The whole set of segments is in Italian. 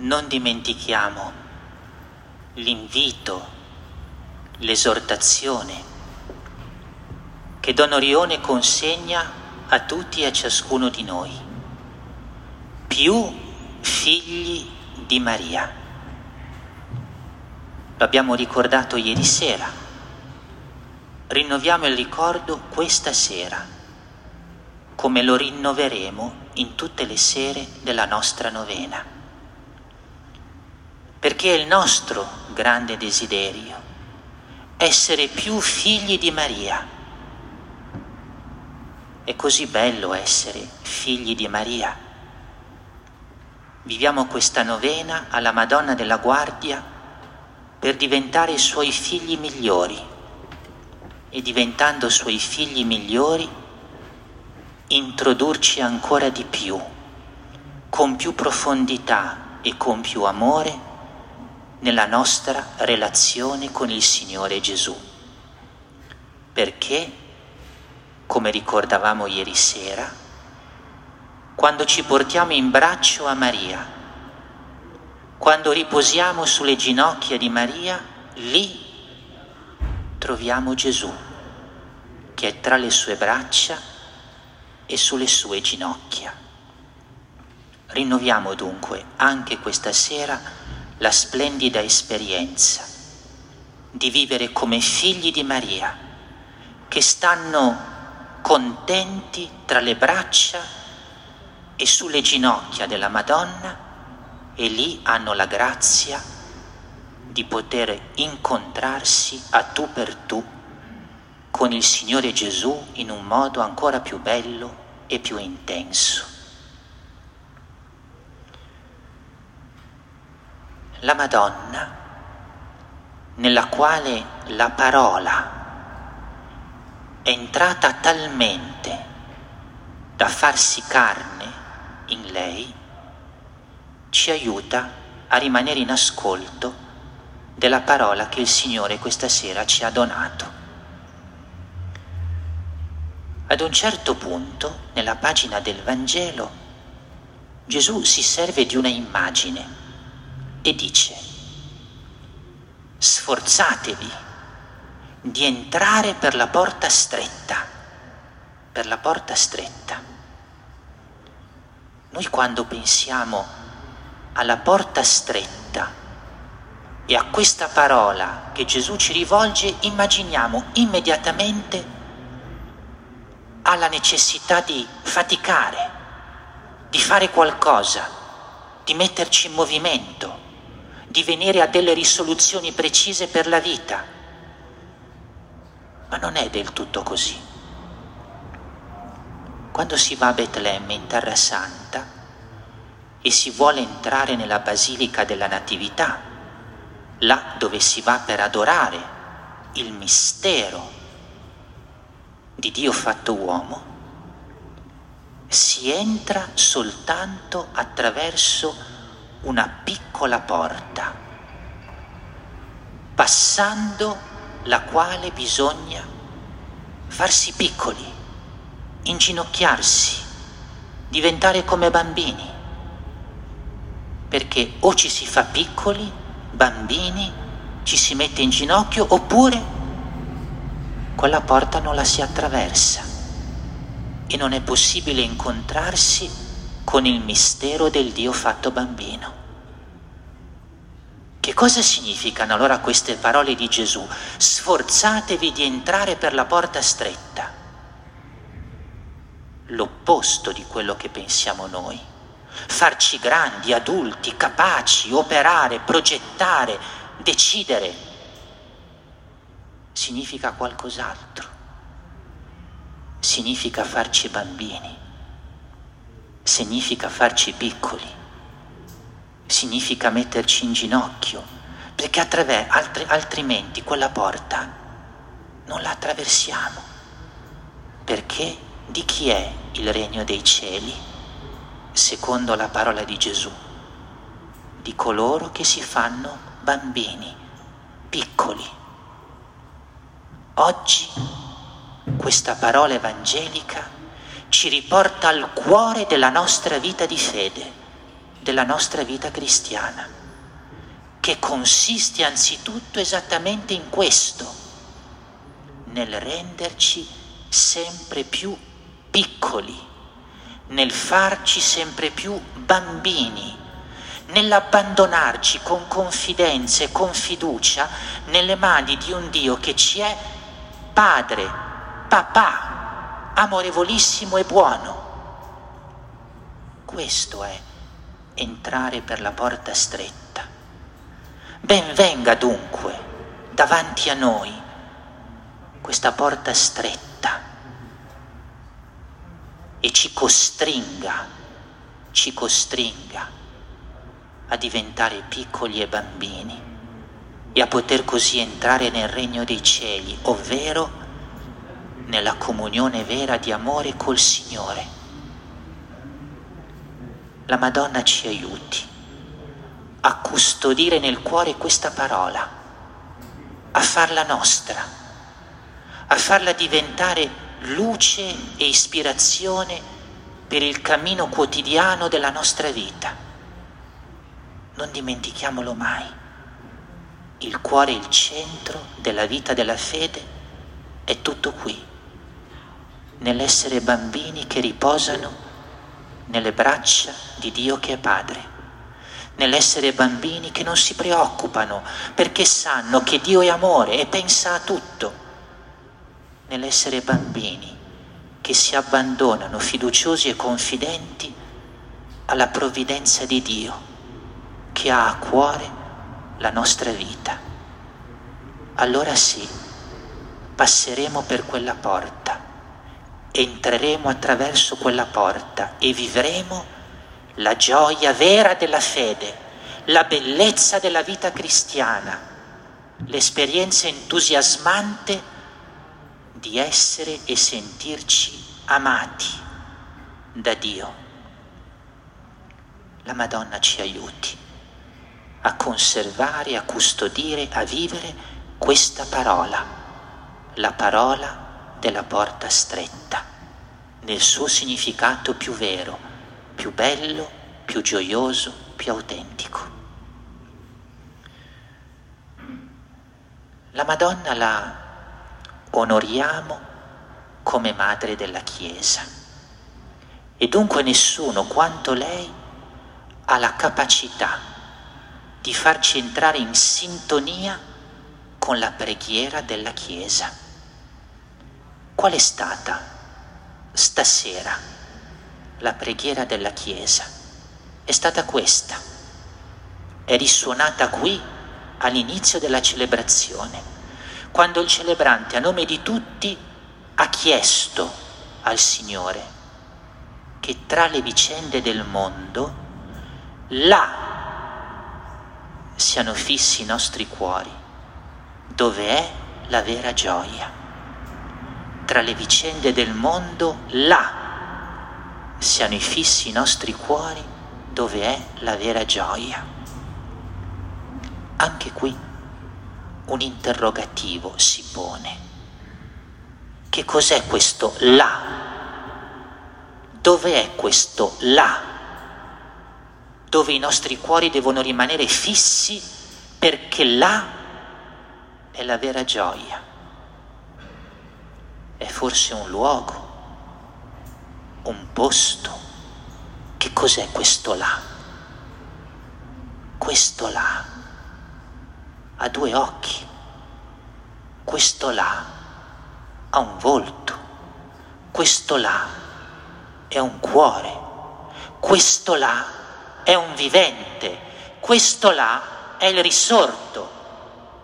non dimentichiamo l'invito, l'esortazione che Don Orione consegna a tutti e a ciascuno di noi. Più figli di Maria. Lo abbiamo ricordato ieri sera. Rinnoviamo il ricordo questa sera, come lo rinnoveremo in tutte le sere della nostra novena. Perché è il nostro grande desiderio essere più figli di Maria. È così bello essere figli di Maria. Viviamo questa novena alla Madonna della Guardia per diventare suoi figli migliori e diventando suoi figli migliori introdurci ancora di più, con più profondità e con più amore nella nostra relazione con il Signore Gesù. Perché, come ricordavamo ieri sera, quando ci portiamo in braccio a Maria, quando riposiamo sulle ginocchia di Maria, lì troviamo Gesù, che è tra le sue braccia e sulle sue ginocchia. Rinnoviamo dunque anche questa sera la splendida esperienza di vivere come figli di Maria, che stanno contenti tra le braccia e sulle ginocchia della Madonna e lì hanno la grazia di poter incontrarsi a tu per tu con il Signore Gesù in un modo ancora più bello e più intenso. La Madonna, nella quale la parola è entrata talmente da farsi carne in lei, ci aiuta a rimanere in ascolto della parola che il Signore questa sera ci ha donato. Ad un certo punto, nella pagina del Vangelo, Gesù si serve di una immagine e dice, sforzatevi di entrare per la porta stretta, per la porta stretta. Noi quando pensiamo alla porta stretta e a questa parola che Gesù ci rivolge immaginiamo immediatamente alla necessità di faticare, di fare qualcosa, di metterci in movimento, di venire a delle risoluzioni precise per la vita. Ma non è del tutto così. Quando si va a Betlemme in Terra Santa, e si vuole entrare nella Basilica della Natività, là dove si va per adorare il mistero di Dio fatto uomo, si entra soltanto attraverso una piccola porta, passando la quale bisogna farsi piccoli, inginocchiarsi, diventare come bambini perché o ci si fa piccoli, bambini, ci si mette in ginocchio oppure quella porta non la si attraversa e non è possibile incontrarsi con il mistero del Dio fatto bambino. Che cosa significano allora queste parole di Gesù? Sforzatevi di entrare per la porta stretta. L'opposto di quello che pensiamo noi farci grandi, adulti, capaci, operare, progettare, decidere, significa qualcos'altro. Significa farci bambini, significa farci piccoli, significa metterci in ginocchio, perché attraver- altri- altrimenti quella porta non la attraversiamo. Perché di chi è il regno dei cieli? secondo la parola di Gesù, di coloro che si fanno bambini, piccoli. Oggi questa parola evangelica ci riporta al cuore della nostra vita di fede, della nostra vita cristiana, che consiste anzitutto esattamente in questo, nel renderci sempre più piccoli, nel farci sempre più bambini, nell'abbandonarci con confidenza e con fiducia nelle mani di un Dio che ci è padre, papà, amorevolissimo e buono. Questo è entrare per la porta stretta. Ben venga dunque davanti a noi questa porta stretta e ci costringa, ci costringa a diventare piccoli e bambini e a poter così entrare nel regno dei cieli, ovvero nella comunione vera di amore col Signore. La Madonna ci aiuti a custodire nel cuore questa parola, a farla nostra, a farla diventare luce e ispirazione per il cammino quotidiano della nostra vita. Non dimentichiamolo mai. Il cuore, il centro della vita della fede è tutto qui, nell'essere bambini che riposano nelle braccia di Dio che è Padre, nell'essere bambini che non si preoccupano perché sanno che Dio è amore e pensa a tutto nell'essere bambini che si abbandonano fiduciosi e confidenti alla provvidenza di Dio che ha a cuore la nostra vita. Allora sì, passeremo per quella porta, entreremo attraverso quella porta e vivremo la gioia vera della fede, la bellezza della vita cristiana, l'esperienza entusiasmante di essere e sentirci amati da Dio. La Madonna ci aiuti a conservare, a custodire, a vivere questa parola, la parola della porta stretta, nel suo significato più vero, più bello, più gioioso, più autentico. La Madonna la onoriamo come madre della Chiesa. E dunque nessuno quanto lei ha la capacità di farci entrare in sintonia con la preghiera della Chiesa. Qual è stata stasera la preghiera della Chiesa? È stata questa. È risuonata qui all'inizio della celebrazione quando il celebrante a nome di tutti ha chiesto al Signore che tra le vicende del mondo là siano fissi i nostri cuori, dove è la vera gioia. Tra le vicende del mondo là siano fissi i nostri cuori, dove è la vera gioia. Anche qui un interrogativo si pone. Che cos'è questo là? Dove è questo là? Dove i nostri cuori devono rimanere fissi perché là è la vera gioia. È forse un luogo, un posto. Che cos'è questo là? Questo là ha due occhi, questo là ha un volto, questo là è un cuore, questo là è un vivente, questo là è il risorto,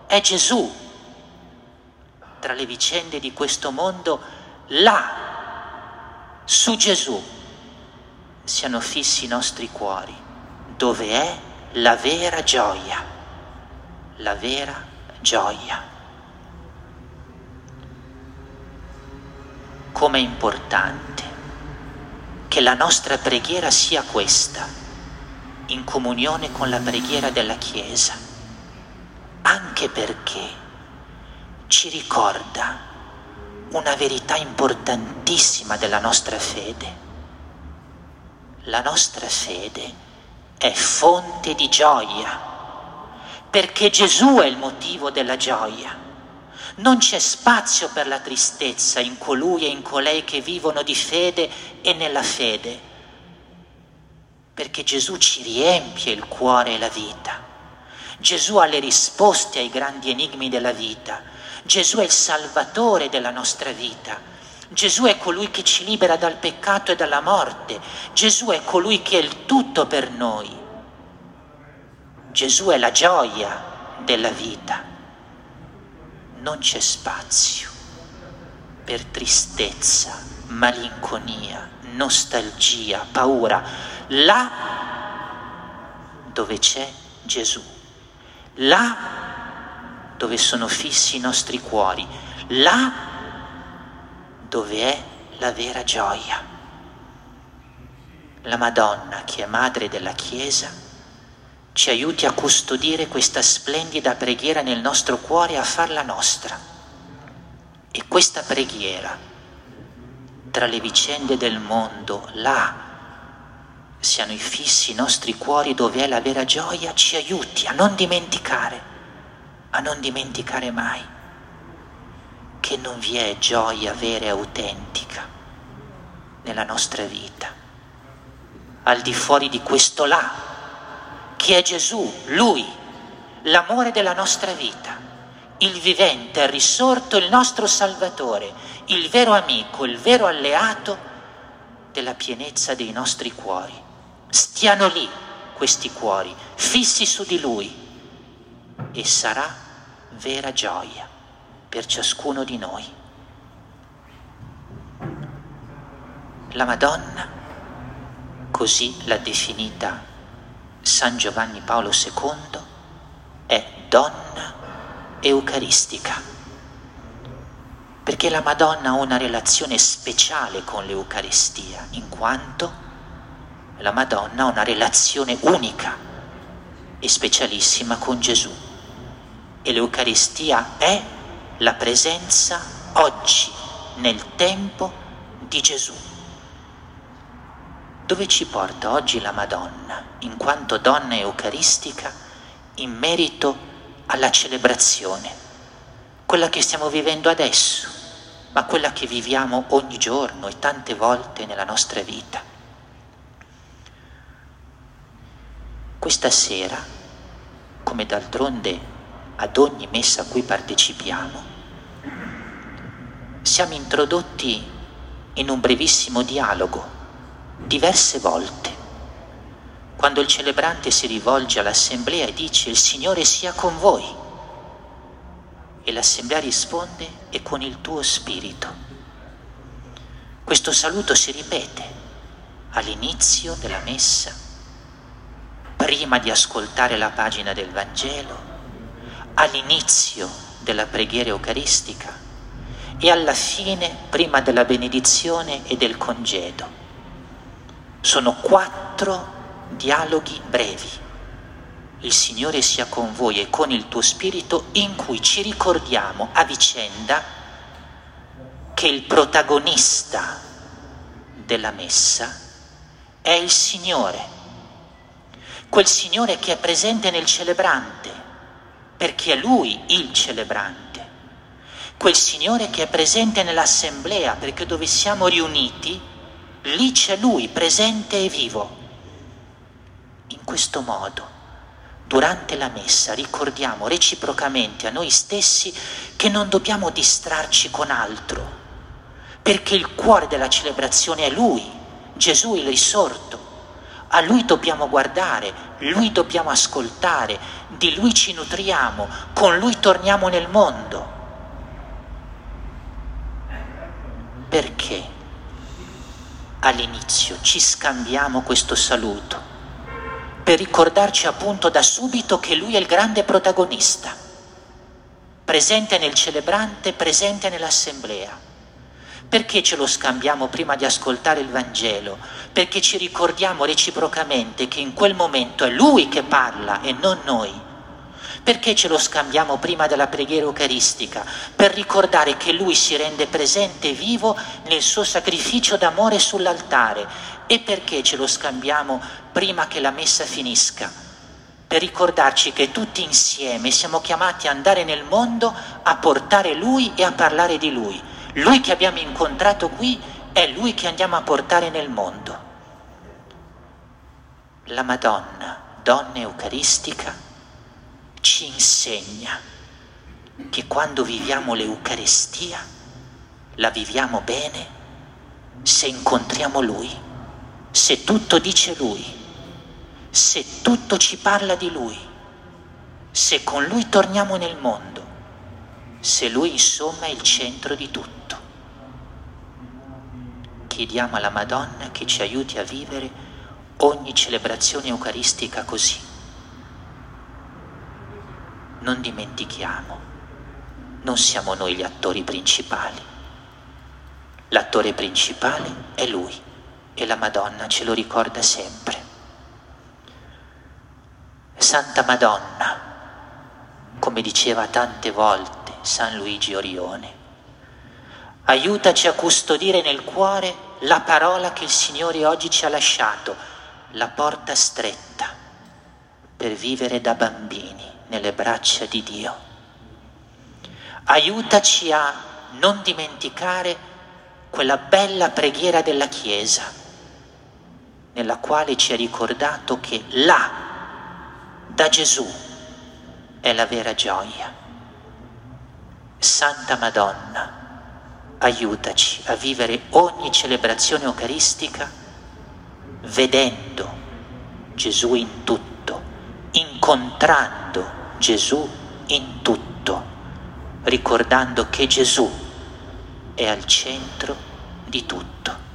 è Gesù. Tra le vicende di questo mondo, là, su Gesù, siano fissi i nostri cuori, dove è la vera gioia la vera gioia. Com'è importante che la nostra preghiera sia questa, in comunione con la preghiera della Chiesa, anche perché ci ricorda una verità importantissima della nostra fede. La nostra fede è fonte di gioia, perché Gesù è il motivo della gioia. Non c'è spazio per la tristezza in colui e in colei che vivono di fede e nella fede, perché Gesù ci riempie il cuore e la vita. Gesù ha le risposte ai grandi enigmi della vita. Gesù è il salvatore della nostra vita. Gesù è colui che ci libera dal peccato e dalla morte. Gesù è colui che è il tutto per noi. Gesù è la gioia della vita non c'è spazio per tristezza, malinconia, nostalgia, paura, là dove c'è Gesù, là dove sono fissi i nostri cuori, là dove è la vera gioia. La Madonna, che è madre della Chiesa, ci aiuti a custodire questa splendida preghiera nel nostro cuore e a farla nostra. E questa preghiera, tra le vicende del mondo, là siano i fissi i nostri cuori dove è la vera gioia, ci aiuti a non dimenticare, a non dimenticare mai che non vi è gioia vera e autentica nella nostra vita. Al di fuori di questo là che è Gesù, Lui, l'amore della nostra vita, il vivente, il risorto, il nostro Salvatore, il vero amico, il vero alleato della pienezza dei nostri cuori. Stiano lì questi cuori, fissi su di Lui, e sarà vera gioia per ciascuno di noi. La Madonna, così l'ha definita San Giovanni Paolo II è donna eucaristica, perché la Madonna ha una relazione speciale con l'Eucaristia, in quanto la Madonna ha una relazione unica e specialissima con Gesù. E l'Eucaristia è la presenza oggi, nel tempo di Gesù. Dove ci porta oggi la Madonna, in quanto donna eucaristica, in merito alla celebrazione, quella che stiamo vivendo adesso, ma quella che viviamo ogni giorno e tante volte nella nostra vita. Questa sera, come d'altronde ad ogni messa a cui partecipiamo, siamo introdotti in un brevissimo dialogo diverse volte. Quando il celebrante si rivolge all'assemblea e dice il Signore sia con voi, e l'assemblea risponde e con il tuo spirito. Questo saluto si ripete all'inizio della messa, prima di ascoltare la pagina del Vangelo, all'inizio della preghiera eucaristica e alla fine prima della benedizione e del congedo. Sono quattro dialoghi brevi. Il Signore sia con voi e con il tuo spirito in cui ci ricordiamo a vicenda che il protagonista della messa è il Signore, quel Signore che è presente nel celebrante, perché è Lui il celebrante, quel Signore che è presente nell'assemblea, perché dove siamo riuniti lì c'è Lui presente e vivo. In questo modo, durante la messa, ricordiamo reciprocamente a noi stessi che non dobbiamo distrarci con altro, perché il cuore della celebrazione è Lui, Gesù il risorto. A Lui dobbiamo guardare, Lui dobbiamo ascoltare, di Lui ci nutriamo, con Lui torniamo nel mondo. Perché? all'inizio ci scambiamo questo saluto per ricordarci appunto da subito che lui è il grande protagonista, presente nel celebrante, presente nell'assemblea. Perché ce lo scambiamo prima di ascoltare il Vangelo? Perché ci ricordiamo reciprocamente che in quel momento è Lui che parla e non noi. Perché ce lo scambiamo prima della preghiera eucaristica? Per ricordare che Lui si rende presente e vivo nel suo sacrificio d'amore sull'altare, E perché ce lo scambiamo prima che la messa finisca? Per ricordarci che tutti insieme siamo chiamati ad andare nel mondo a portare Lui e a parlare di Lui. Lui che abbiamo incontrato qui è Lui che andiamo a portare nel mondo. La Madonna, donna eucaristica, ci insegna che quando viviamo l'Eucaristia la viviamo bene se incontriamo Lui, se tutto dice Lui, se tutto ci parla di Lui, se con Lui torniamo nel mondo, se Lui insomma è il centro di tutto. Chiediamo alla Madonna che ci aiuti a vivere ogni celebrazione eucaristica così. Non dimentichiamo, non siamo noi gli attori principali L'attore principale è lui e la Madonna ce lo ricorda sempre. Santa Madonna, come diceva tante volte San Luigi Orione, aiutaci a custodire nel cuore la parola che il Signore oggi ci ha lasciato, la porta stretta, per vivere da bambini nelle braccia di Dio. Aiutaci a non dimenticare quella bella preghiera della Chiesa, nella quale ci ha ricordato che là, da Gesù, è la vera gioia. Santa Madonna, aiutaci a vivere ogni celebrazione eucaristica vedendo Gesù in tutto, incontrando Gesù in tutto, ricordando che Gesù è al centro di tutto.